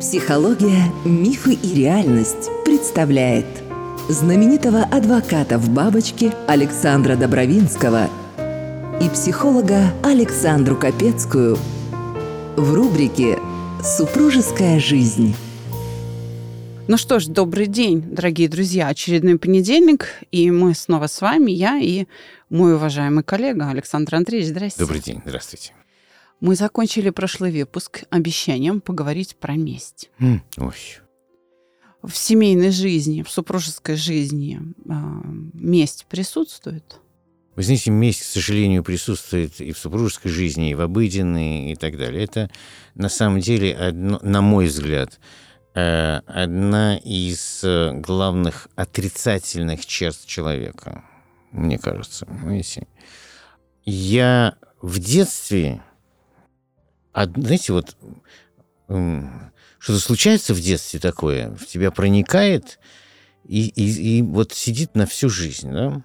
Психология, мифы и реальность представляет знаменитого адвоката в бабочке Александра Добровинского и психолога Александру Капецкую в рубрике «Супружеская жизнь». Ну что ж, добрый день, дорогие друзья. Очередной понедельник, и мы снова с вами, я и мой уважаемый коллега Александр Андреевич. Здравствуйте. Добрый день, здравствуйте. Мы закончили прошлый выпуск обещанием поговорить про месть. М, Ой, В семейной жизни, в супружеской жизни э, месть присутствует? Вы знаете, месть, к сожалению, присутствует и в супружеской жизни, и в обыденной, и так далее. Это, на самом деле, одно, на мой взгляд, одна из э, главных отрицательных черт человека, мне кажется. Понимаете? Я в детстве, знаете, вот что-то случается в детстве такое, в тебя проникает и, и, и вот сидит на всю жизнь, да?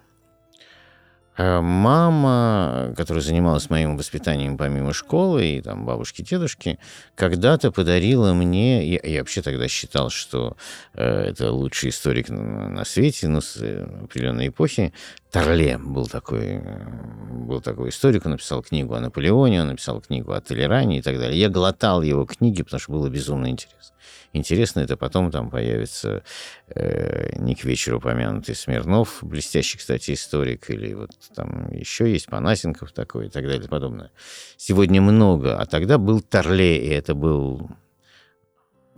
А Мама, которая занималась моим воспитанием помимо школы, и там бабушки, дедушки, когда-то подарила мне, я, я вообще тогда считал, что э, это лучший историк на, на свете, ну, с э, определенной эпохи, Торле был такой, э, был такой историк, он написал книгу о Наполеоне, он написал книгу о Толеране и так далее. Я глотал его книги, потому что было безумно интересно. Интересно, это потом там появится э, не к вечеру упомянутый Смирнов, блестящий, кстати, историк, или вот там еще есть Панасенков такой и так далее и подобное. Сегодня много, а тогда был Торле, и это был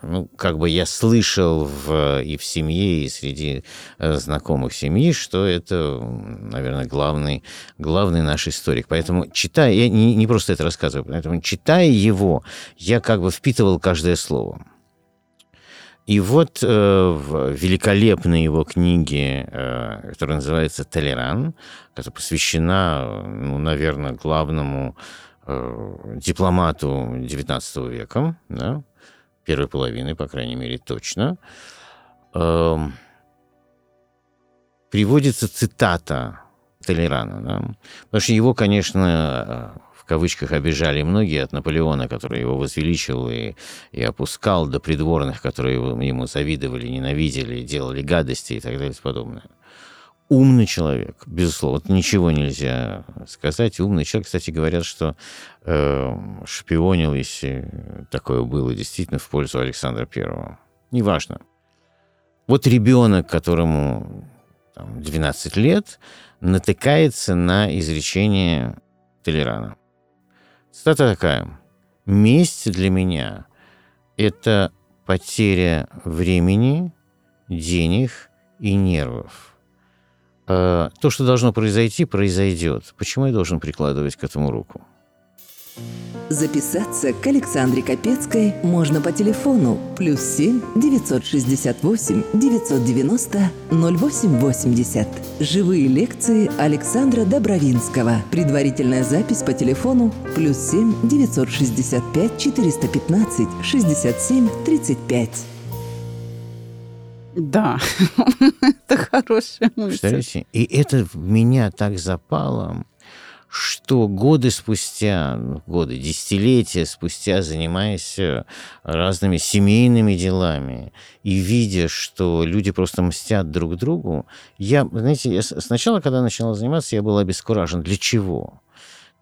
ну, как бы я слышал в, и в семье, и среди э, знакомых семьи, что это, наверное, главный, главный наш историк. Поэтому, читая, я не, не просто это рассказываю, поэтому, читая его, я как бы впитывал каждое слово. И вот э, в великолепной его книге, э, которая называется «Толеран», которая посвящена, ну, наверное, главному э, дипломату XIX века, да, первой половины, по крайней мере, точно, эм, приводится цитата Толерана. Да? Потому что его, конечно, э, в кавычках обижали многие от Наполеона, который его возвеличил и, и опускал до придворных, которые ему завидовали, ненавидели, делали гадости и так далее и тому подобное. Умный человек, безусловно, ничего нельзя сказать. Умный человек, кстати, говорят, что э, шпионил, если такое было, действительно в пользу Александра Первого. Неважно. Вот ребенок, которому там, 12 лет, натыкается на изречение Толерана. Цитата такая. «Месть для меня – это потеря времени, денег и нервов. Э, То, что должно произойти, произойдет. Почему я должен прикладывать к этому руку?» Записаться к Александре Капецкой можно по телефону плюс 7 968 990 0880. Живые лекции Александра Добровинского. Предварительная запись по телефону плюс 7 965 415 67 35. Да, это хорошая мысль. Представляете? И это в меня так запало, что годы спустя, годы, десятилетия спустя, занимаясь э, разными семейными делами и видя, что люди просто мстят друг другу, я, знаете, я сначала, когда начинал заниматься, я был обескуражен. Для чего?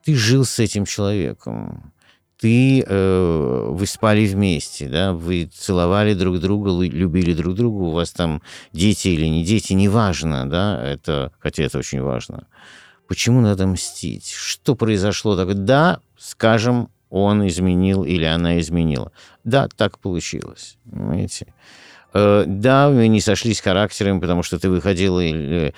Ты жил с этим человеком, ты, э, вы спали вместе, да, вы целовали друг друга, лю- любили друг друга, у вас там дети или не дети, неважно, да, это, хотя это очень важно. Почему надо мстить? Что произошло? Так, да, скажем, он изменил или она изменила. Да, так получилось, понимаете? Э, Да, мы не сошлись характерами, потому что ты выходила э,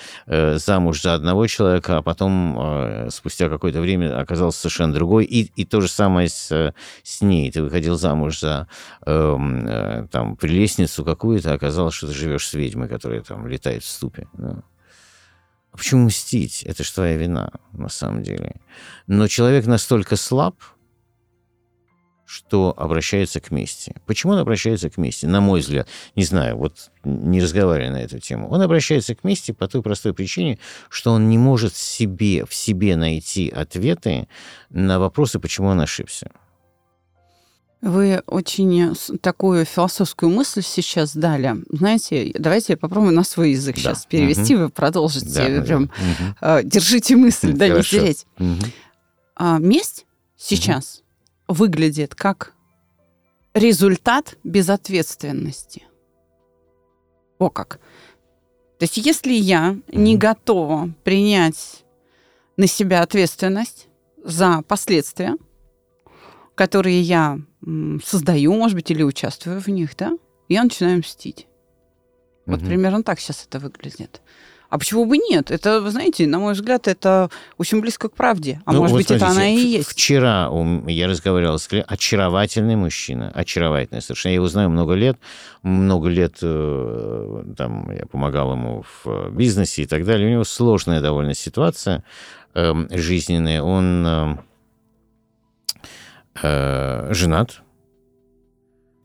замуж за одного человека, а потом э, спустя какое-то время оказался совершенно другой. И, и то же самое с, с ней. Ты выходил замуж за эм, там, прелестницу какую-то, а оказалось, что ты живешь с ведьмой, которая там летает в ступе. А почему мстить? Это же твоя вина, на самом деле. Но человек настолько слаб, что обращается к мести. Почему он обращается к мести? На мой взгляд, не знаю, вот не разговаривая на эту тему. Он обращается к мести по той простой причине, что он не может себе, в себе найти ответы на вопросы, почему он ошибся. Вы очень такую философскую мысль сейчас дали. Знаете, давайте я попробую на свой язык да. сейчас перевести, угу. вы продолжите. Да, Прям угу. э, держите мысль, да, не терять. Угу. А, месть сейчас угу. Выглядит как результат безответственности. О как. То есть если я угу. не готова принять на себя ответственность за последствия, которые я создаю, может быть, или участвую в них, да, я начинаю мстить. Угу. Вот примерно так сейчас это выглядит. А почему бы нет? Это, вы знаете, на мой взгляд, это очень близко к правде. А ну, может вот быть, смотрите, это она и есть. Вчера я разговаривал с клиентом. Очаровательный мужчина. Очаровательный совершенно. Я его знаю много лет. Много лет э, там, я помогал ему в бизнесе и так далее. У него сложная довольно ситуация э, жизненная. Он э, э, женат.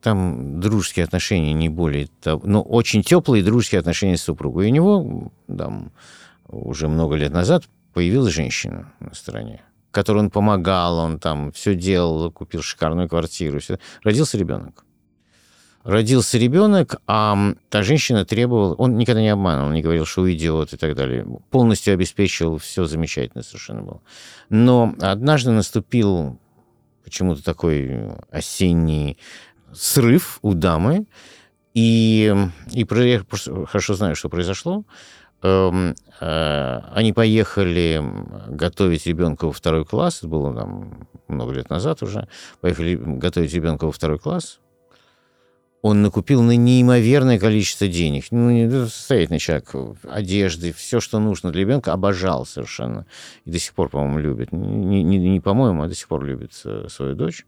Там дружеские отношения, не более того, но ну, очень теплые дружеские отношения с супругой. И у него там, уже много лет назад появилась женщина на стороне, которой он помогал, он там все делал, купил шикарную квартиру. Все. Родился ребенок. Родился ребенок, а та женщина требовала... Он никогда не обманывал, не говорил, что уйдет и так далее. Полностью обеспечил, все замечательно совершенно было. Но однажды наступил почему-то такой осенний срыв у дамы, и, и я хорошо знаю, что произошло. Эм, э, они поехали готовить ребенка во второй класс, это было там много лет назад уже, поехали готовить ребенка во второй класс, он накупил на неимоверное количество денег. Ну, состоятельный человек, одежды, все, что нужно для ребенка, обожал совершенно. И до сих пор, по-моему, любит. Не, не, не по-моему, а до сих пор любит э, свою дочь.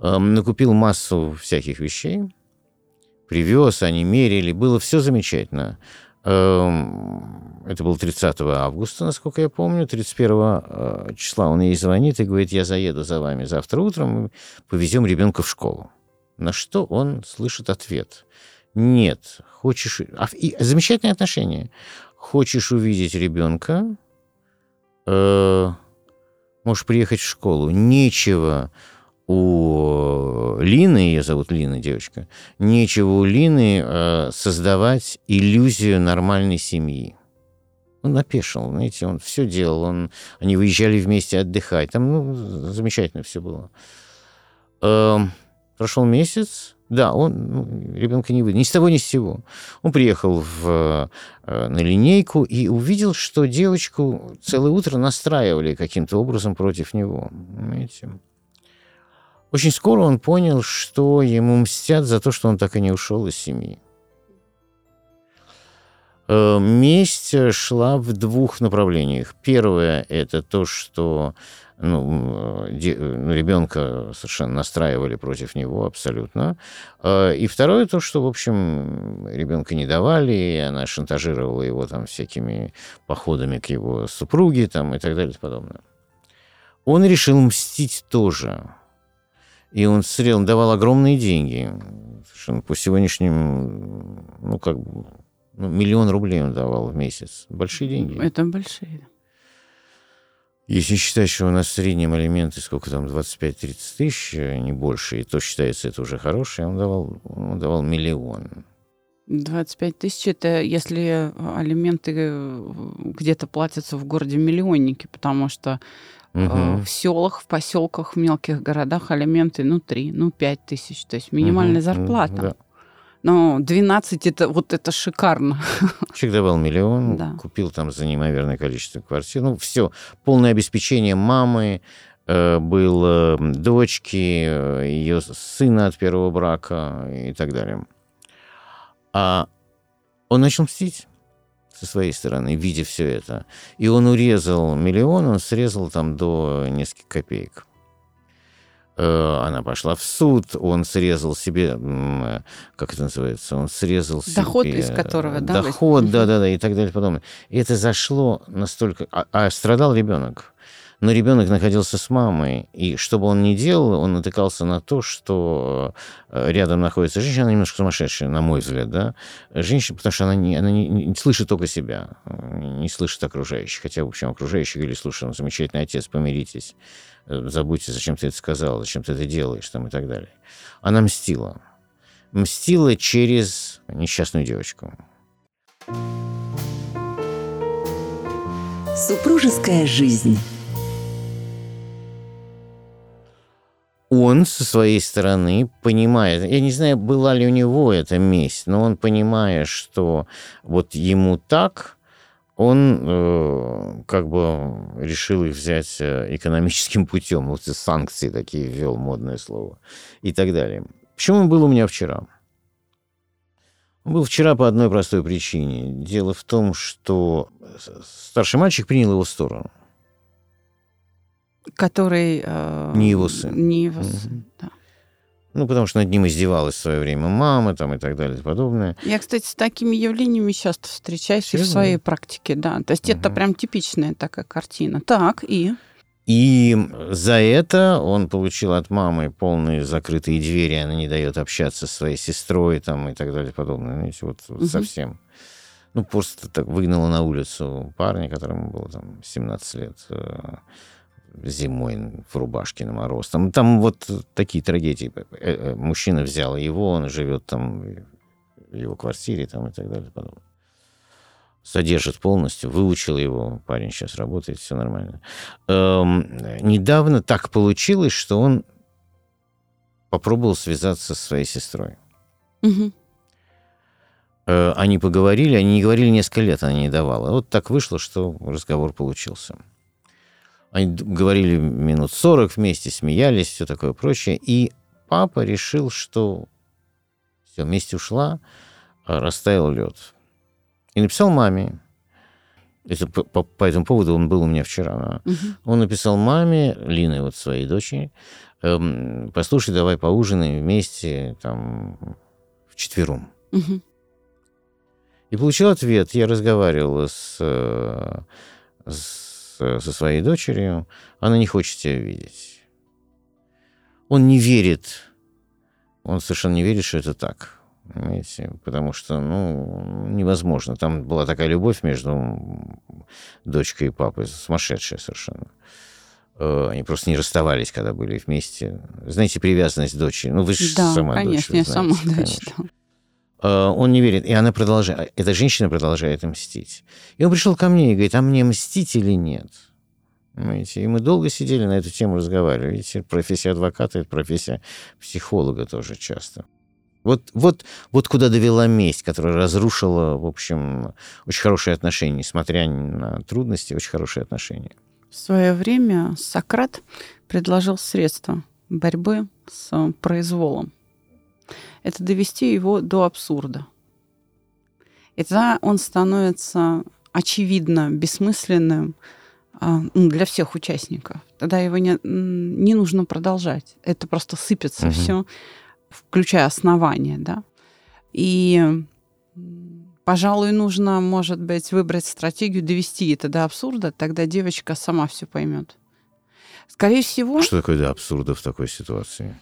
Эм, накупил массу всяких вещей, привез, они мерили, было все замечательно. Эм, это было 30 августа, насколько я помню. 31 э, числа он ей звонит и говорит, я заеду за вами завтра утром, повезем ребенка в школу. На что он слышит ответ. Нет, хочешь... А, и замечательные отношения. Хочешь увидеть ребенка, э, можешь приехать в школу. Нечего у Лины, ее зовут Лина, девочка, нечего у Лины э, создавать иллюзию нормальной семьи. Он напешил, знаете, он все делал, он, они выезжали вместе отдыхать, там, ну, замечательно все было. Э, Прошел месяц, да, он ну, ребенка не выдал, ни с того, ни с сего. Он приехал в, э, на линейку и увидел, что девочку целое утро настраивали каким-то образом против него. Понимаете? Очень скоро он понял, что ему мстят за то, что он так и не ушел из семьи. Э, месть шла в двух направлениях. Первое – это то, что ну, де, ну, ребенка совершенно настраивали против него абсолютно. А, и второе то, что, в общем, ребенка не давали, и она шантажировала его там всякими походами к его супруге там, и так далее и подобное. Он решил мстить тоже. И он стрел, давал огромные деньги. По сегодняшним, ну, как бы, ну, миллион рублей он давал в месяц. Большие деньги. Это большие. Если считать, что у нас в среднем алименты, сколько там, 25-30 тысяч, не больше, и то считается это уже хорошее, он давал, он давал миллион. 25 тысяч это если алименты э, где-то платятся в городе миллионники, потому что угу. э, в селах, в поселках, в мелких городах алименты ну 3, ну 5 тысяч, то есть минимальная угу. зарплата. Да. Но 12 это вот это шикарно. Человек давал миллион, да. купил там за неимоверное количество квартир. Ну, все, полное обеспечение мамы, э, был дочки, э, ее сына от первого брака и так далее. А он начал мстить со своей стороны, видя все это. И он урезал миллион, он срезал там до нескольких копеек. Э, она пошла в суд, он срезал себе, как это называется, он срезал доход себе... из которого, да? Доход, да-да-да, и так далее, подобное. И это зашло настолько... А, а страдал ребенок. Но ребенок находился с мамой, и что бы он ни делал, он натыкался на то, что э, рядом находится женщина, она немножко сумасшедшая, на мой взгляд, да, женщина, потому что она не, она не, не слышит только себя, не слышит окружающих, хотя, в общем, окружающие говорили, слушай, он замечательный отец, помиритесь, забудьте, зачем ты это сказал, зачем ты это делаешь, там, и так далее. Она мстила. Мстила через несчастную девочку. Супружеская жизнь. Он со своей стороны понимает, я не знаю, была ли у него эта месть, но он понимая, что вот ему так, он э, как бы решил их взять э, экономическим путем, вот санкции такие ввел, модное слово, и так далее. Почему он был у меня вчера? Он был вчера по одной простой причине. Дело в том, что старший мальчик принял его сторону. Который... Э, не его сын. Не его сын, угу. да. Ну, потому что над ним издевалась в свое время мама там, и так далее и подобное. Я, кстати, с такими явлениями часто встречаюсь Серьезно? в своей практике, да. То есть угу. это прям типичная такая картина. Так, и... И за это он получил от мамы полные закрытые двери, она не дает общаться со своей сестрой там, и так далее и подобное. Знаете, вот, вот угу. совсем. Ну, просто так выгнала на улицу парня, которому было там 17 лет э, зимой в рубашке на мороз. Там, там вот такие трагедии. Э, э, мужчина взял его, он живет там в его квартире там, и так далее. Подобное содержит полностью, выучил его, парень сейчас работает, все нормально. Эм, недавно так получилось, что он попробовал связаться со своей сестрой. Угу. Э, они поговорили, они не говорили несколько лет, она не давала. Вот так вышло, что разговор получился. Они говорили минут 40 вместе, смеялись, все такое прочее. И папа решил, что все, вместе ушла, а растаял лед и написал маме. Это по, по, по этому поводу он был у меня вчера. Угу. Он написал маме, Линой, вот своей дочери, эм, послушай, давай поужинаем вместе, там, в четвером. Угу. И получил ответ. Я разговаривал с, э, с, со своей дочерью. Она не хочет тебя видеть. Он не верит. Он совершенно не верит, что это так. Понимаете? Потому что, ну, невозможно. Там была такая любовь между дочкой и папой, сумасшедшая совершенно. Э, они просто не расставались, когда были вместе. Знаете, привязанность дочери. Ну, вы же да, сама конечно, дочь. я сама дочь, да. Э, он не верит, и она продолжает, эта женщина продолжает мстить. И он пришел ко мне и говорит, а мне мстить или нет? Понимаете? И мы долго сидели на эту тему разговаривали. Видите, профессия адвоката – это профессия психолога тоже часто. Вот, вот, вот куда довела месть, которая разрушила, в общем, очень хорошие отношения, несмотря на трудности, очень хорошие отношения. В свое время Сократ предложил средства борьбы с произволом. Это довести его до абсурда. И тогда он становится очевидно бессмысленным а, ну, для всех участников. Тогда его не, не нужно продолжать. Это просто сыпется угу. все включая основание, да. И, пожалуй, нужно, может быть, выбрать стратегию, довести это до абсурда, тогда девочка сама все поймет. Скорее всего... Что такое до абсурда в такой ситуации?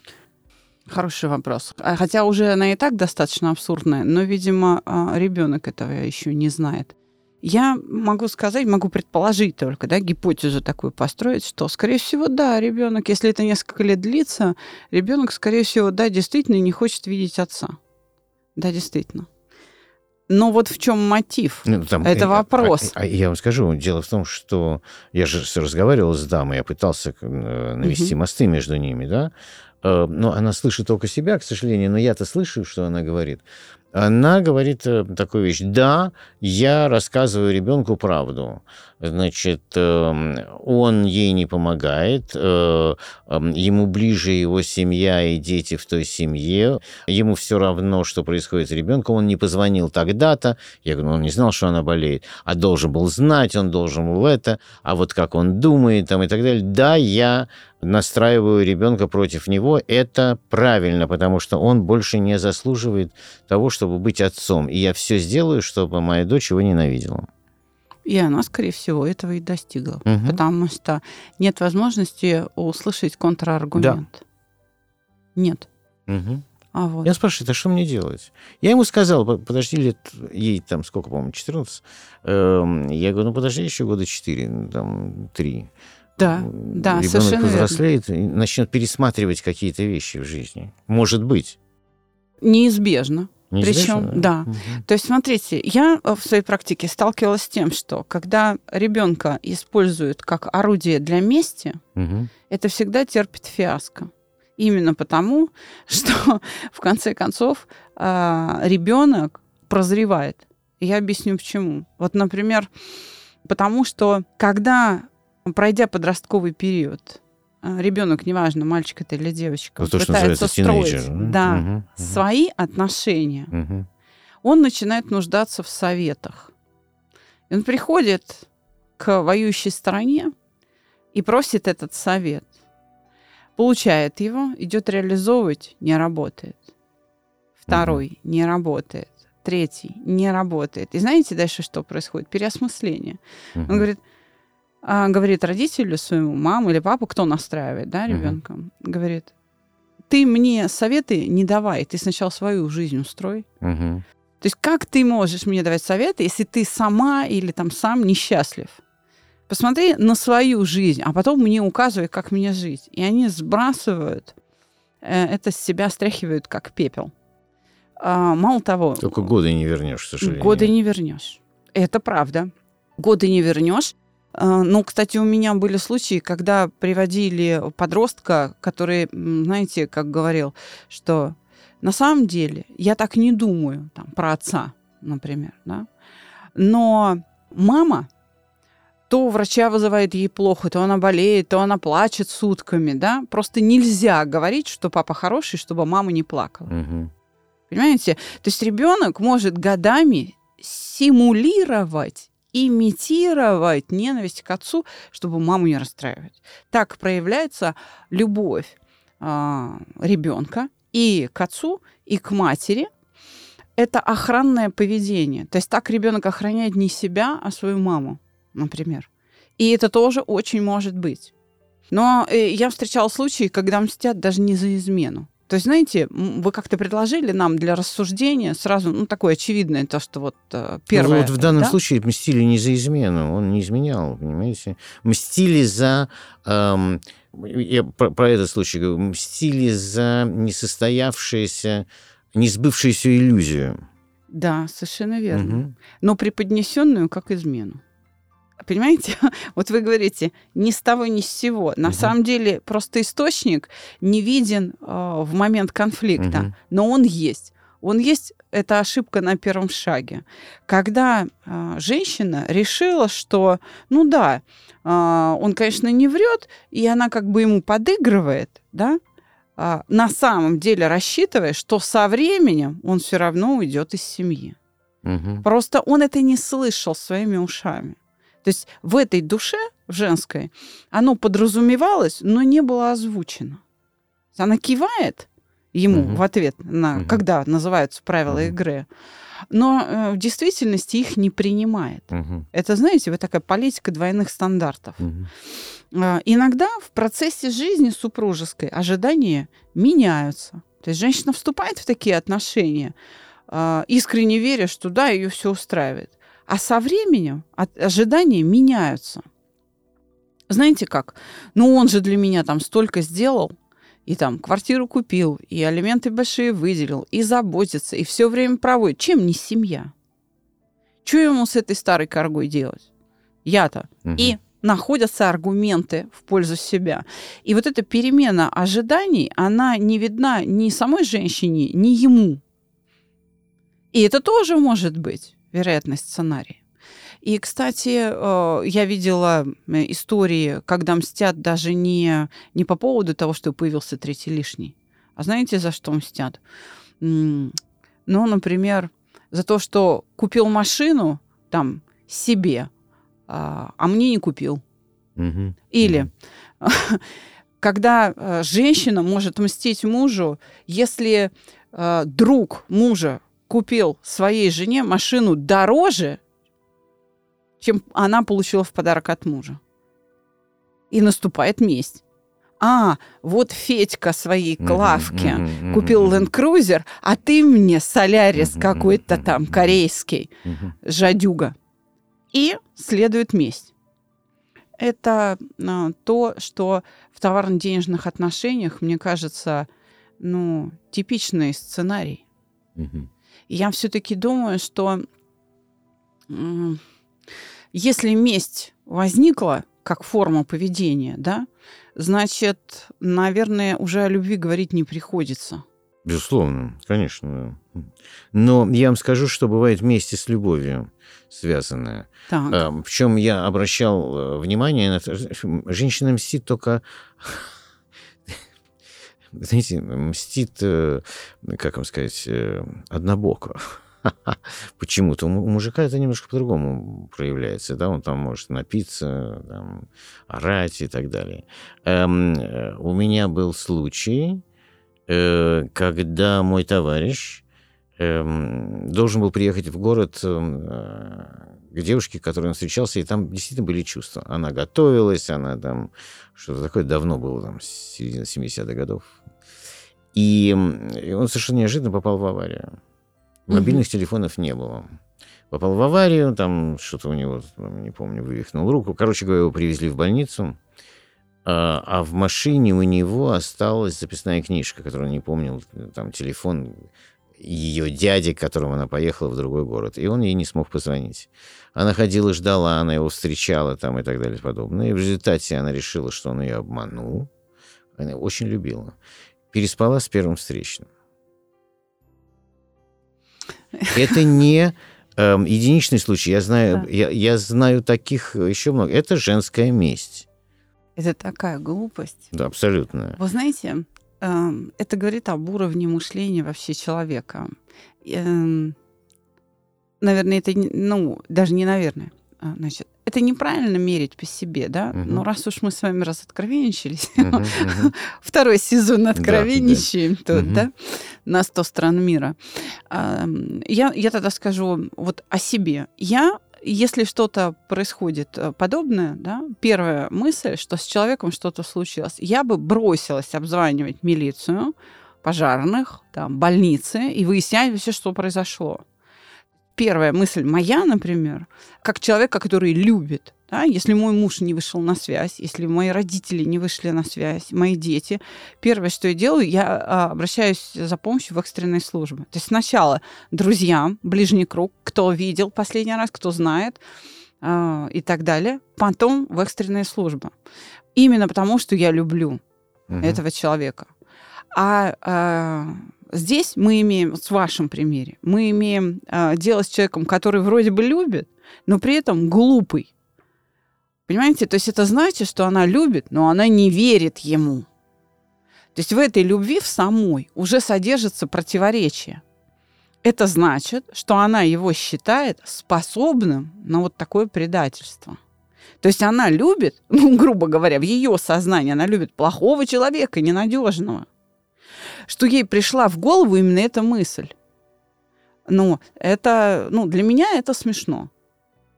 Хороший вопрос. А, хотя уже она и так достаточно абсурдная, но, видимо, а, ребенок этого еще не знает. Я могу сказать, могу предположить только, да, гипотезу такую построить, что, скорее всего, да, ребенок, если это несколько лет длится, ребенок, скорее всего, да, действительно не хочет видеть отца. Да, действительно. Но вот в чем мотив? Ну, там, это э, вопрос. А, а, я вам скажу, дело в том, что я же разговаривал с дамой, я пытался э, навести угу. мосты между ними, да. Э, но она слышит только себя, к сожалению, но я-то слышу, что она говорит она говорит э, такую вещь. Да, я рассказываю ребенку правду. Значит, эм, он ей не помогает, э, эм, ему ближе его семья и дети в той семье, ему все равно, что происходит с ребенком, он не позвонил тогда-то, я говорю, «Ну, он не знал, что она болеет, а должен был знать, он должен был это, а вот как он думает там и так далее. Да, я настраиваю ребенка против него, это правильно, потому что он больше не заслуживает того, чтобы быть отцом. И я все сделаю, чтобы моя дочь его ненавидела. И она, скорее всего, этого и достигла. Угу. Потому что нет возможности услышать контраргумент. Да. Нет. Угу. А вот. Я спрашиваю, а что мне делать? Я ему сказал, подожди лет, ей там сколько, по-моему, 14. Эм, я говорю, ну подожди еще года 4, там 3. Да, да, Ребенок совершенно взрослеет верно. и начнет пересматривать какие-то вещи в жизни. Может быть. Неизбежно. Причем, да. Угу. То есть, смотрите, я в своей практике сталкивалась с тем, что когда ребенка используют как орудие для мести, угу. это всегда терпит фиаско. Именно потому, что в конце концов а, ребенок прозревает. Я объясню почему. Вот, например, потому что когда, пройдя подростковый период, а, ребенок, неважно, мальчик это или девочка, ну, то, пытается строить тинейджер, да, угу, угу. свои отношения, угу. он начинает нуждаться в советах. И он приходит к воюющей стороне и просит этот совет получает его, идет реализовывать, не работает. Второй угу. не работает. Третий не работает. И знаете дальше, что происходит? Переосмысление. Угу. Он говорит, говорит родителю своему, маму или папу, кто настраивает, да, ребенка, угу. говорит, ты мне советы не давай, ты сначала свою жизнь устрой. Угу. То есть как ты можешь мне давать советы, если ты сама или там сам несчастлив? Посмотри на свою жизнь, а потом мне указывай, как мне жить. И они сбрасывают э, это с себя, стряхивают как пепел. А, мало того... Только годы не вернешь, к сожалению. Годы не вернешь. Это правда. Годы не вернешь. А, ну, кстати, у меня были случаи, когда приводили подростка, который, знаете, как говорил, что на самом деле я так не думаю там, про отца, например, да? но мама то врача вызывает ей плохо, то она болеет, то она плачет сутками, да. Просто нельзя говорить, что папа хороший, чтобы мама не плакала. Угу. Понимаете? То есть ребенок может годами симулировать имитировать ненависть к отцу, чтобы маму не расстраивать. Так проявляется любовь э, ребенка и к отцу, и к матери. Это охранное поведение. То есть так ребенок охраняет не себя, а свою маму например. И это тоже очень может быть. Но э, я встречала случаи, когда мстят даже не за измену. То есть, знаете, вы как-то предложили нам для рассуждения сразу, ну, такое очевидное, то, что вот э, первое... Ну, вот в данном да? случае мстили не за измену, он не изменял, понимаете? Мстили за... Эм, я про, про этот случай говорю. Мстили за несостоявшуюся, несбывшуюся иллюзию. Да, совершенно верно. Угу. Но преподнесенную как измену. Понимаете? Вот вы говорите, ни с того, ни с сего. На угу. самом деле просто источник не виден э, в момент конфликта, угу. но он есть. Он есть, это ошибка на первом шаге. Когда э, женщина решила, что, ну да, э, он, конечно, не врет, и она как бы ему подыгрывает, да, э, на самом деле рассчитывая, что со временем он все равно уйдет из семьи. Угу. Просто он это не слышал своими ушами. То есть в этой душе, в женской, оно подразумевалось, но не было озвучено. Она кивает ему угу. в ответ на, угу. когда называются правила угу. игры, но э, в действительности их не принимает. Угу. Это, знаете, вот такая политика двойных стандартов. Угу. Э, иногда в процессе жизни супружеской ожидания меняются. То есть женщина вступает в такие отношения, э, искренне веря, что да, ее все устраивает. А со временем ожидания меняются. Знаете как? Ну, он же для меня там столько сделал, и там квартиру купил, и алименты большие выделил, и заботится, и все время проводит. Чем не семья? Что ему с этой старой коргой делать? Я-то. Угу. И находятся аргументы в пользу себя. И вот эта перемена ожиданий, она не видна ни самой женщине, ни ему. И это тоже может быть вероятность сценария. И, кстати, э, я видела э, истории, когда мстят даже не, не по поводу того, что появился третий лишний. А знаете, за что мстят? Ну, например, за то, что купил машину там себе, а, а мне не купил. Угу. Или угу. когда э, женщина может мстить мужу, если друг мужа купил своей жене машину дороже, чем она получила в подарок от мужа. И наступает месть. А, вот Федька своей Клавке mm-hmm, mm-hmm, купил Land Cruiser, а ты мне Солярис mm-hmm, какой-то там корейский, жадюга. И следует месть. Это а, то, что в товарно-денежных отношениях, мне кажется, ну, типичный сценарий. Mm-hmm. Я все-таки думаю, что если месть возникла как форма поведения, да, значит, наверное, уже о любви говорить не приходится. Безусловно, конечно. Но я вам скажу, что бывает вместе с любовью связанная. Так. А, Причем я обращал э, внимание на женщина мстит только знаете, мстит, э, как вам сказать, э, однобоко. Почему-то у мужика это немножко по-другому проявляется, да, он там может напиться, там, орать и так далее. Эм, э, у меня был случай, э, когда мой товарищ должен был приехать в город э, к девушке, которой он встречался, и там действительно были чувства. Она готовилась, она там что-то такое давно было, там, с середины 70-х годов. И, и он совершенно неожиданно попал в аварию. Мобильных телефонов не было. Попал в аварию, там что-то у него, не помню, вывихнул руку. Короче говоря, его привезли в больницу. А, а в машине у него осталась записная книжка, которую он не помнил, там телефон ее дяди, к которому она поехала в другой город. И он ей не смог позвонить. Она ходила, ждала, она его встречала там и так далее и подобное. И в результате она решила, что он ее обманул. Она очень любила. Переспала с первым встречным. Это не э, единичный случай. Я знаю, да. я, я знаю таких еще много. Это женская месть. Это такая глупость. Да, абсолютно. Вы знаете, это говорит об уровне мышления вообще человека. Э, наверное, это, ну, даже не наверное. А, значит, это неправильно мерить по себе, да? Угу. Но раз уж мы с вами раз откровенничались, угу, угу. второй сезон откровенничаем да, тут, да, на 100 стран мира. Я, я тогда скажу вот о себе. Я если что-то происходит э, подобное, да, первая мысль, что с человеком что-то случилось, я бы бросилась обзванивать милицию, пожарных, там, больницы и выяснять вообще, что произошло первая мысль моя, например, как человека, который любит, да, если мой муж не вышел на связь, если мои родители не вышли на связь, мои дети, первое, что я делаю, я а, обращаюсь за помощью в экстренные службы. То есть сначала друзьям, ближний круг, кто видел последний раз, кто знает а, и так далее, потом в экстренные службы. Именно потому, что я люблю угу. этого человека. А, а Здесь мы имеем, вот в вашем примере, мы имеем э, дело с человеком, который вроде бы любит, но при этом глупый. Понимаете? То есть это значит, что она любит, но она не верит ему. То есть в этой любви в самой уже содержится противоречие. Это значит, что она его считает способным на вот такое предательство. То есть она любит, ну, грубо говоря, в ее сознании она любит плохого человека, ненадежного что ей пришла в голову именно эта мысль. Ну, это, ну, для меня это смешно.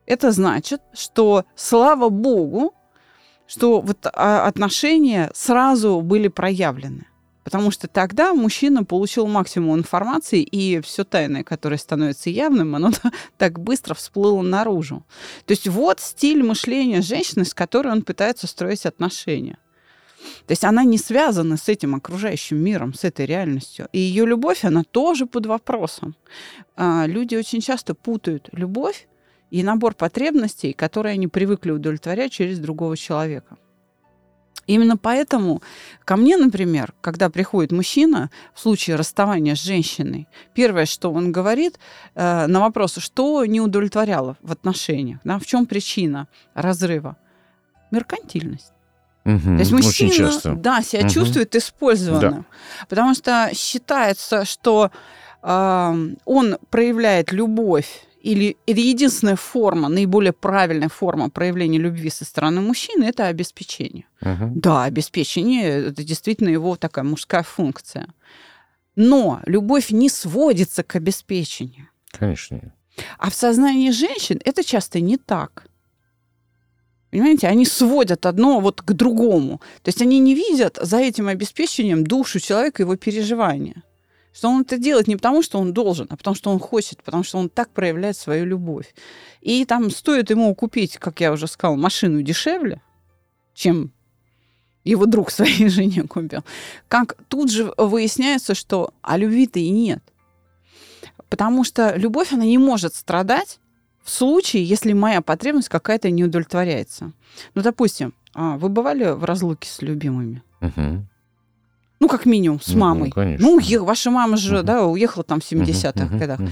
Это значит, что, слава богу, что вот а, отношения сразу были проявлены. Потому что тогда мужчина получил максимум информации, и все тайное, которое становится явным, оно так быстро всплыло наружу. То есть вот стиль мышления женщины, с которой он пытается строить отношения. То есть она не связана с этим окружающим миром, с этой реальностью. И ее любовь, она тоже под вопросом. А, люди очень часто путают любовь и набор потребностей, которые они привыкли удовлетворять через другого человека. Именно поэтому ко мне, например, когда приходит мужчина в случае расставания с женщиной, первое, что он говорит э, на вопрос, что не удовлетворяло в отношениях, да, в чем причина разрыва? Меркантильность. Угу, То есть мужчина да, себя угу. чувствует использованным. Да. Потому что считается, что э, он проявляет любовь или это единственная форма, наиболее правильная форма проявления любви со стороны мужчины это обеспечение. Угу. Да, обеспечение это действительно его такая мужская функция. Но любовь не сводится к обеспечению. Конечно. А в сознании женщин это часто не так. Понимаете, они сводят одно вот к другому. То есть они не видят за этим обеспечением душу человека, его переживания. Что он это делает не потому, что он должен, а потому, что он хочет, потому что он так проявляет свою любовь. И там стоит ему купить, как я уже сказала, машину дешевле, чем его друг своей жене купил. Как тут же выясняется, что а любви-то и нет. Потому что любовь, она не может страдать в случае, если моя потребность какая-то не удовлетворяется. Ну, допустим, а, вы бывали в разлуке с любимыми? Угу. Ну, как минимум, с Ну, мамой. ну, конечно. Ну, ваша мама же, Мгм. да, уехала там в 70-х Мгм, годах. мгм.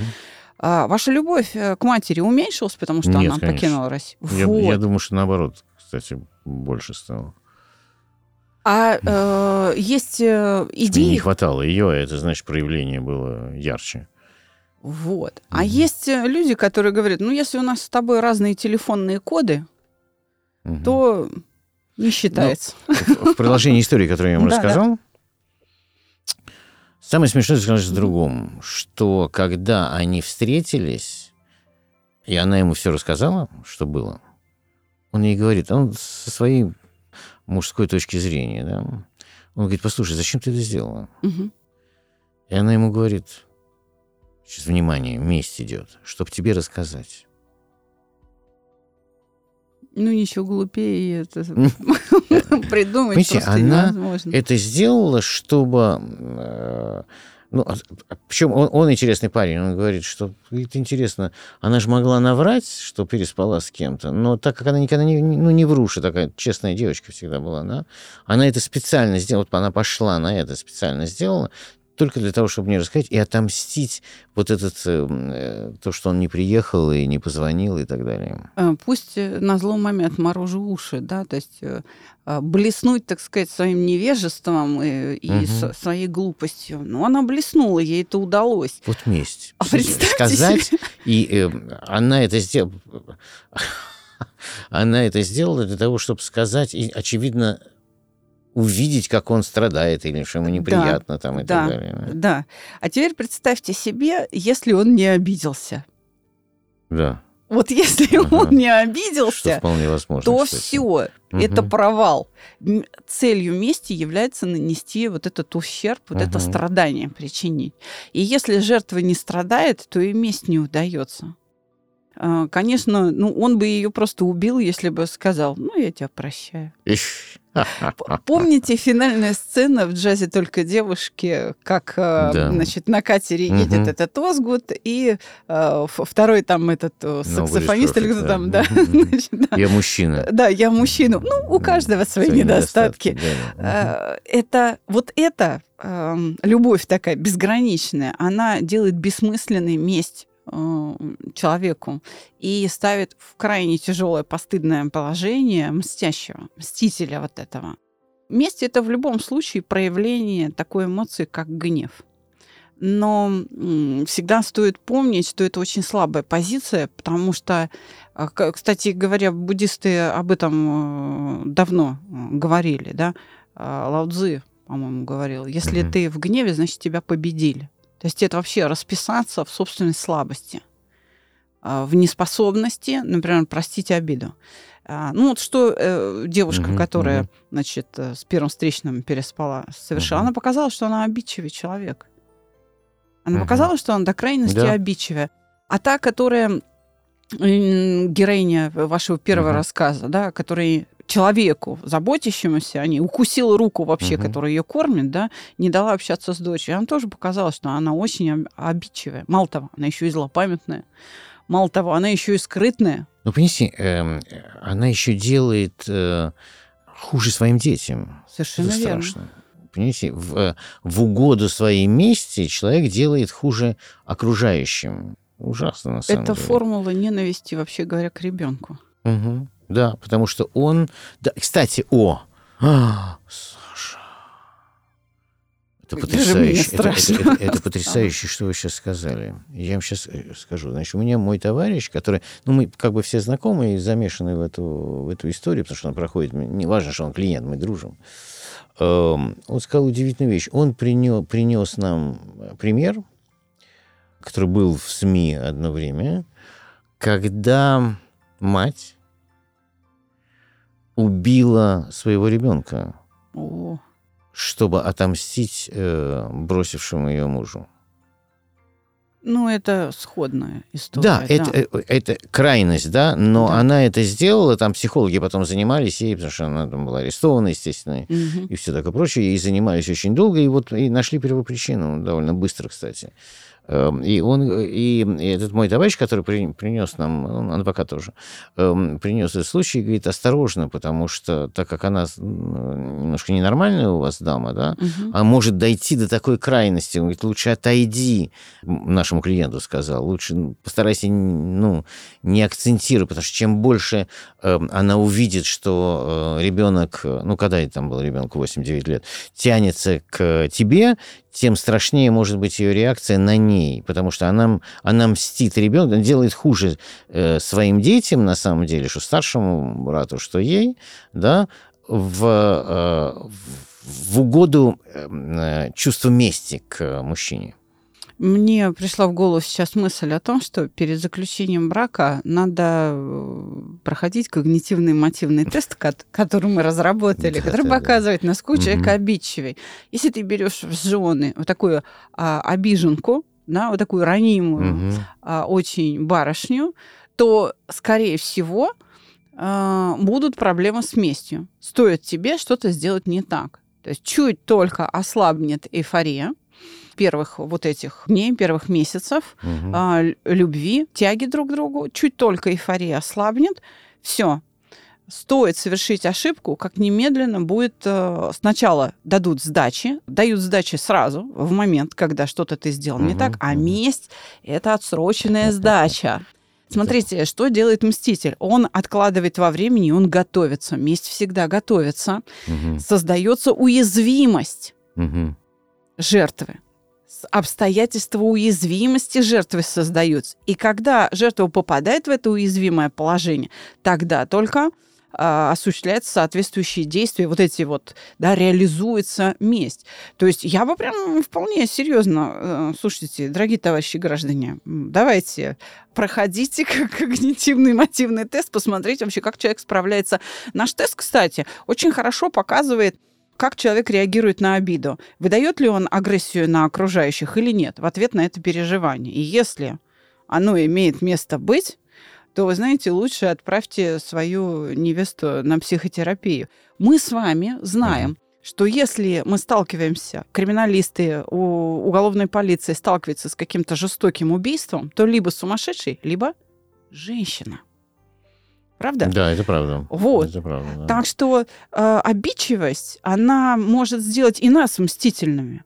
А ваша любовь э, к матери уменьшилась, потому что Нет, она конечно. покинула Россию? Я, Вот. я думаю, что наоборот, кстати, больше стало. А э, есть э, Мне не идеи... хватало ее, это значит проявление было ярче. Вот. А есть э, люди, которые говорят, ну, если у нас с тобой разные телефонные коды, Мгм. то не считается. в, в продолжении истории, которую я вам Да, да. рассказал, самое смешное заключается в другом, что когда они встретились, и она ему все рассказала, что было, он ей говорит, он со своей мужской точки зрения, да, он говорит, послушай, зачем ты это сделала? И она ему говорит, сейчас внимание, месть идет, чтобы тебе рассказать. Ну, ничего глупее это придумать Понимаете, она невозможно. это сделала, чтобы... э, ну, причем он, он интересный парень, он говорит, что это интересно, она же могла наврать, что переспала с кем-то, но так как она никогда не, ну, не вруша, такая честная девочка всегда была, она, она это специально сделала, вот она пошла на это, специально сделала, только для того, чтобы мне рассказать и отомстить вот этот, э, э, то, что он не приехал и не позвонил и так далее. Э, Пусть э, на злом маме отморожу уши, да, то есть э, блеснуть, так сказать, своим невежеством и, и со- своей глупостью. Но она блеснула, ей это удалось. Вот месть. А представьте Сказать, себе. и э, она это сделала... Она это сделала для того, чтобы сказать, и, очевидно, увидеть, как он страдает, или что ему неприятно там и да, так далее. Да. А теперь представьте себе, если он не обиделся. Да, Вот если Ага. он не что обиделся, вполне возможно. то кстати. все, это Мгм. провал. Целью мести является нанести вот этот ущерб, вот это Мгм. страдание причинить. И если жертва не страдает, то и месть не удается. А, Конечно, ну, он бы ее просто убил, если бы сказал, ну, я тебя прощаю. Помните финальная сцена в «Джазе только девушки», как э, Да. значит, на катере Мгм. едет этот Озгут, и э, второй там этот э, саксофонист, или кто там, да. значит. Я мужчина. Да, я мужчина. Ну, у каждого свои недостатки. да. Это вот эм, любовь такая безграничная, она делает бессмысленной месть человеку и ставит в крайне тяжелое постыдное положение мстящего, мстителя вот этого. Месть это в любом случае проявление такой эмоции, как гнев. Но всегда стоит помнить, что это очень слабая позиция, потому что, а, кстати говоря, буддисты об этом э, давно э, говорили, да, А, Лао Цзы, по-моему, говорил, если Мгм. ты в гневе, значит, тебя победили. То есть это вообще расписаться в собственной слабости, а, в неспособности, например, простить обиду. А, Ну вот что э, девушка, Мгм, которая, мгм. значит, э, с первым встречным переспала, совершила, Мгм. она показала, что она обидчивый человек. Она Мгм. показала, что она до крайности Да. обидчивая. А та, которая героиня вашего первого Мгм. рассказа, да, который человеку, заботящемуся о ней, укусила руку вообще, Мгм. которая ее кормит, да, не дала общаться с дочерью. Она тоже показала, что она очень об- обидчивая. Мало того, она еще и злопамятная. Мало того, она еще и скрытная. Ну, понимаете, эм, она еще делает э, хуже своим детям. Совершенно Это верно. страшно. Понимаете, в, э, в угоду своей мести человек делает хуже окружающим. Ужасно, на самом Это деле. формула ненависти, вообще говоря, к ребенку. Мгм. Да, потому что он... Да, кстати, о! А, Саша! Это потрясающе. Это, это- это- это потрясающе, что вы сейчас сказали. Я вам сейчас скажу. Значит, у меня мой товарищ, который... Ну, мы как бы все знакомы и замешаны в эту, в эту историю, потому что он проходит... Не важно, что он клиент, мы дружим. Эм, Он сказал удивительную вещь. Он принес, принес нам пример, который был в СМИ одно время, когда мать убила своего ребенка, О. чтобы отомстить э, бросившему ее мужу. Ну, это сходная история. Да, да. Это, э, это крайность, да, но да. она это сделала, там психологи потом занимались ей, потому что она там была арестована, естественно, угу. и все такое прочее, и занимались очень долго, и вот и нашли первопричину довольно быстро, кстати. Эм, и он, и этот мой товарищ, который принес нам, он адвокат тоже, эм, принес этот случай, говорит, осторожно, потому что, так как она немножко ненормальная у вас дама, да, угу. а может дойти до такой крайности, он говорит, лучше отойди, нашему клиенту сказал, лучше постарайся, ну, не акцентируй, потому что чем больше эм, она увидит, что э, ребенок, ну, когда там был ребенку 8-9 лет, тянется к тебе, тем страшнее может быть ее реакция на ней, потому что она, она мстит ребенку, делает хуже э, своим детям, на самом деле, что старшему брату, что ей, да, в, э, в угоду э, чувству мести к мужчине. Мне пришла в голову сейчас мысль о том, что перед заключением брака надо э, проходить когнитивный мотивный тест, который мы разработали, который показывает, насколько человек обидчивый. Если ты берешь в жены вот такую а, обиженку, да, вот такую ранимую, а, очень барышню, то, скорее всего, а, будут проблемы с местью. Стоит тебе что-то сделать не так. То есть чуть только ослабнет эйфория, первых вот этих дней, первых месяцев угу. а, любви, тяги друг к другу, чуть только эйфория ослабнет, все, стоит совершить ошибку, как немедленно будет э, сначала дадут сдачи, дают сдачи сразу, в момент, когда что-то ты сделал угу, не так, а угу. месть – это отсроченная сдача. Смотрите, что делает мститель? Он откладывает во времени, он готовится. Месть всегда готовится. Угу. Создается уязвимость угу. жертвы обстоятельства уязвимости жертвы создаются. И когда жертва попадает в это уязвимое положение, тогда только э, осуществляются соответствующие действия, вот эти вот, да, реализуется месть. То есть я бы прям вполне серьезно, э, слушайте, дорогие товарищи граждане, давайте проходите когнитивный мотивный тест, посмотрите вообще, как человек справляется. Наш тест, кстати, очень хорошо показывает, как человек реагирует на обиду. Выдает ли он агрессию на окружающих или нет в ответ на это переживание. И если оно имеет место быть, то, вы знаете, лучше отправьте свою невесту на психотерапию. Мы с вами знаем, что если мы сталкиваемся, криминалисты, у уголовной полиции сталкиваются с каким-то жестоким убийством, то либо сумасшедший, либо женщина. Правда? Да, это правда. Вот. Это правда, да. Так что э, обидчивость, она может сделать и нас мстительными.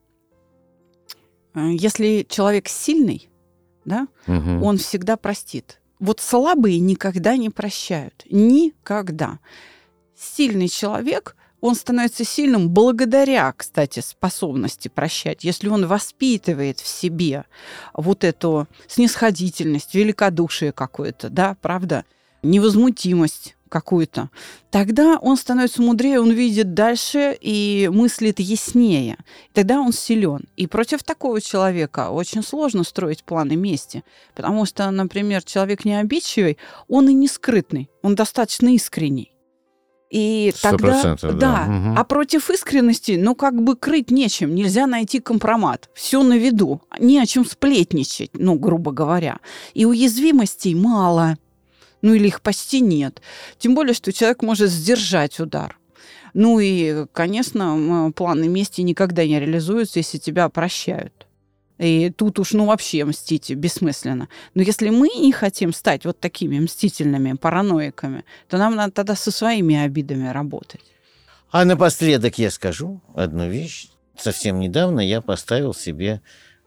Э, если человек сильный, да, угу. он всегда простит. Вот слабые никогда не прощают. Никогда. Сильный человек, он становится сильным благодаря, кстати, способности прощать. Если он воспитывает в себе вот эту снисходительность, великодушие какое-то, да, правда, невозмутимость какую-то, тогда он становится мудрее, он видит дальше и мыслит яснее. Тогда он силен. И против такого человека очень сложно строить планы мести, потому что, например, человек не обидчивый, он и не скрытный, он достаточно искренний. И тогда, да, да. Угу. а против искренности, ну, как бы крыть нечем, нельзя найти компромат. Все на виду, не о чем сплетничать, ну, грубо говоря. И уязвимостей мало ну или их почти нет. Тем более, что человек может сдержать удар. Ну и, конечно, планы мести никогда не реализуются, если тебя прощают. И тут уж, ну, вообще мстить бессмысленно. Но если мы не хотим стать вот такими мстительными параноиками, то нам надо тогда со своими обидами работать. А напоследок я скажу одну вещь. Совсем недавно я поставил себе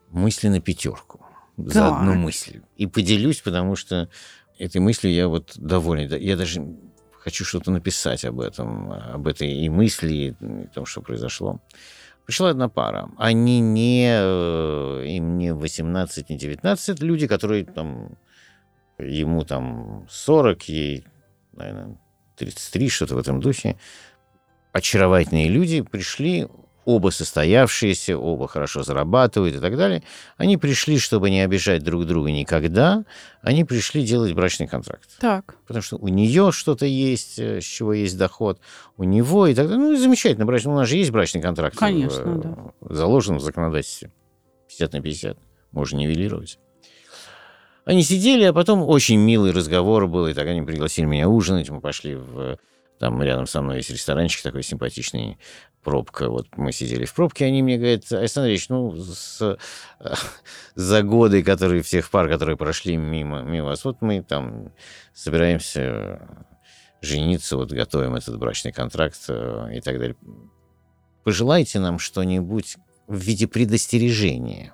мысли на пятерку да. за одну мысль. И поделюсь, потому что этой мыслью я вот доволен. Я даже хочу что-то написать об этом, об этой и мысли, и о том, что произошло. Пришла одна пара. Они не, э, им не 18, не 19, люди, которые там, ему там 40, ей, наверное, 33, что-то в этом духе. Очаровательные люди пришли оба состоявшиеся, оба хорошо зарабатывают и так далее, они пришли, чтобы не обижать друг друга никогда, они пришли делать брачный контракт. Так. Потому что у нее что-то есть, э, с чего есть доход, у него и так далее. Ну, замечательно, брачный, у нас же есть брачный контракт. Конечно, в, да. Заложен в законодательстве. 50 на 50. Можно нивелировать. Они сидели, а потом очень милый разговор был, и так они пригласили меня ужинать, мы пошли в... Там рядом со мной есть ресторанчик такой симпатичный, пробка. Вот мы сидели в пробке, они мне говорят, Александр Ильич, ну, с, за годы, которые всех пар, которые прошли мимо, мимо вас, вот мы там собираемся жениться, вот готовим этот брачный контракт э, и так далее. Пожелайте нам что-нибудь в виде предостережения.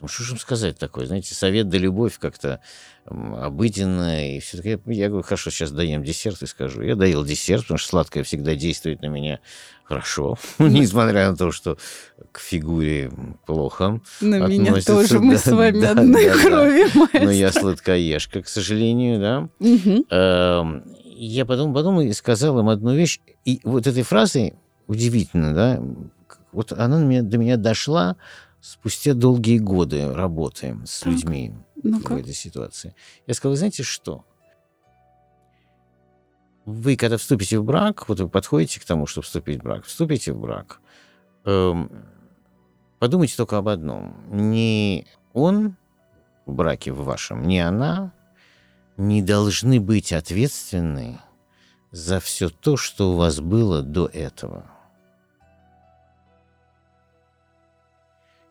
Ну, что же им сказать такое? Знаете, совет да любовь как-то обыденно. И все-таки я, я говорю, хорошо, сейчас даем десерт и скажу. Я доел десерт, потому что сладкое всегда действует на меня хорошо. Несмотря на то, что к фигуре плохо На меня тоже, мы с вами одной крови, Но я сладкоежка, к сожалению, да. Эм, я потом подумал и сказал им одну вещь. И вот этой фразой удивительно, да, вот она до меня дошла спустя долгие годы работы с так. людьми ну в этой ситуации. Я сказал, знаете что? Вы, когда вступите в брак, вот вы подходите к тому, чтобы вступить в брак, вступите в брак, эм, подумайте только об одном. Не он в браке в вашем, не она не должны быть ответственны за все то, что у вас было до этого.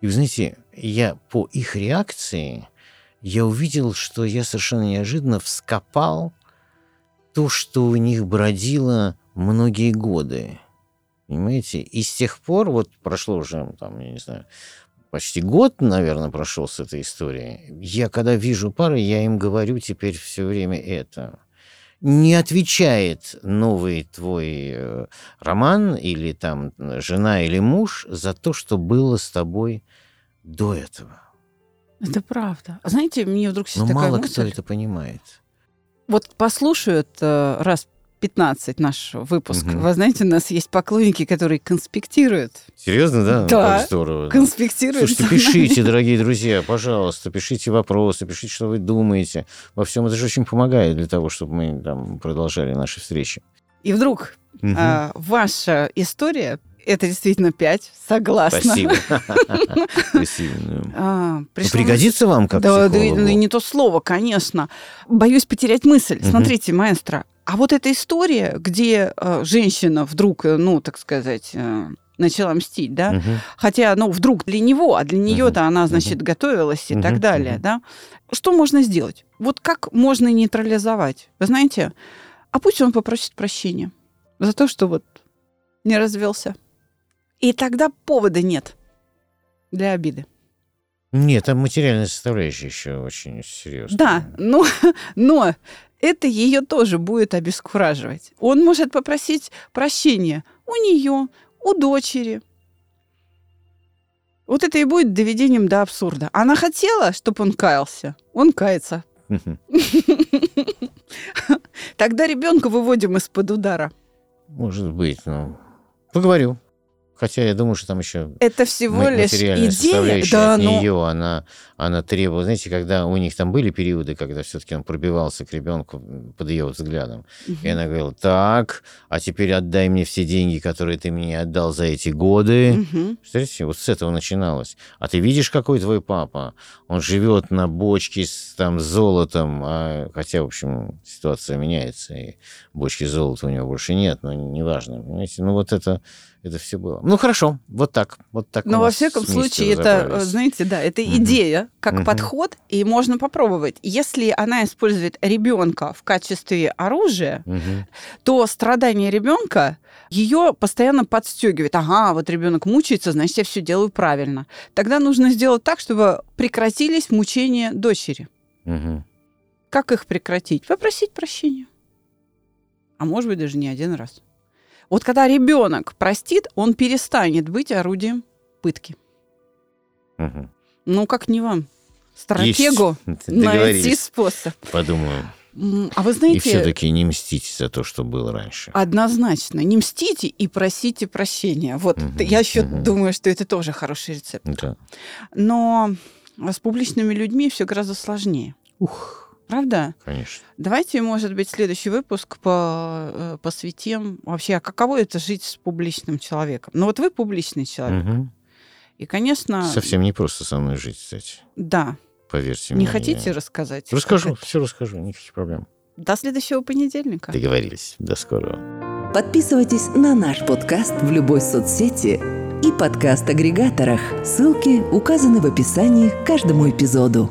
И вы знаете, я по их реакции, я увидел, что я совершенно неожиданно вскопал то, что у них бродило многие годы. Понимаете? И с тех пор, вот прошло уже, там, я не знаю, почти год, наверное, прошел с этой историей. Я, когда вижу пары, я им говорю теперь все время это. Не отвечает новый твой э, роман или там жена или муж за то, что было с тобой до этого. Это правда. А знаете, мне вдруг сейчас Но мало мысль. кто это понимает. Вот послушают э, раз 15 наш выпуск. Угу. Вы знаете, у нас есть поклонники, которые конспектируют. Серьезно, да? Да. Как здорово. Конспектируют. Слушайте, пишите, дорогие друзья, пожалуйста, пишите вопросы, пишите, что вы думаете. Во всем это же очень помогает для того, чтобы мы там продолжали наши встречи. И вдруг угу. а, ваша история это действительно пять, согласна. Спасибо. Спасибо. А, ну, пригодится вам как Да, да, не то слово, конечно. Боюсь потерять мысль. Смотрите, маэстро, а вот эта история, где э, женщина вдруг, э, ну, так сказать, э, начала мстить, да, угу. хотя, ну, вдруг для него, а для нее-то угу. она, значит, угу. готовилась и угу. так далее, угу. да. Что можно сделать? Вот как можно нейтрализовать? Вы знаете, а пусть он попросит прощения за то, что вот не развелся. И тогда повода нет для обиды. Нет, там материальная составляющая еще очень серьезная. Да, но, но это ее тоже будет обескураживать. Он может попросить прощения у нее, у дочери. Вот это и будет доведением до абсурда. Она хотела, чтобы он каялся. Он кается. Тогда ребенка выводим из-под удара. Может быть, но поговорю. Хотя я думаю, что там еще это всего лишь идея, да, но... нее, она, она требовала, знаете, когда у них там были периоды, когда все-таки он пробивался к ребенку под ее взглядом, угу. и она говорила, так, а теперь отдай мне все деньги, которые ты мне отдал за эти годы. Угу. Представляете, вот с этого начиналось. А ты видишь, какой твой папа? Он живет на бочке с там золотом, а, хотя, в общем, ситуация меняется, и бочки золота у него больше нет, но неважно, понимаете, ну вот это это все было. Ну хорошо, вот так, вот так. Но во всяком случае это, знаете, да, это угу. идея как угу. подход, и можно попробовать. Если она использует ребенка в качестве оружия, угу. то страдание ребенка ее постоянно подстегивает. Ага, вот ребенок мучается, значит я все делаю правильно. Тогда нужно сделать так, чтобы прекратились мучения дочери. Угу. Как их прекратить? Попросить прощения. А может быть даже не один раз. Вот когда ребенок простит, он перестанет быть орудием пытки. Угу. Ну, как не вам, стратегу найти способ. Подумаю. А вы знаете... И все-таки не мстите за то, что было раньше. Однозначно. Не мстите и просите прощения. Вот угу, я еще угу. думаю, что это тоже хороший рецепт. Да. Но с публичными людьми все гораздо сложнее. Ух. Правда? Конечно. Давайте, может быть, следующий выпуск по, э, посвятим вообще, а каково это жить с публичным человеком. Ну вот вы публичный человек. Угу. И, конечно... Совсем не просто со мной жить, кстати. Да. Поверьте не мне. Не хотите я... рассказать? Расскажу, все расскажу, никаких проблем. До следующего понедельника. Договорились. До скорого. Подписывайтесь на наш подкаст в любой соцсети и подкаст-агрегаторах. Ссылки указаны в описании к каждому эпизоду.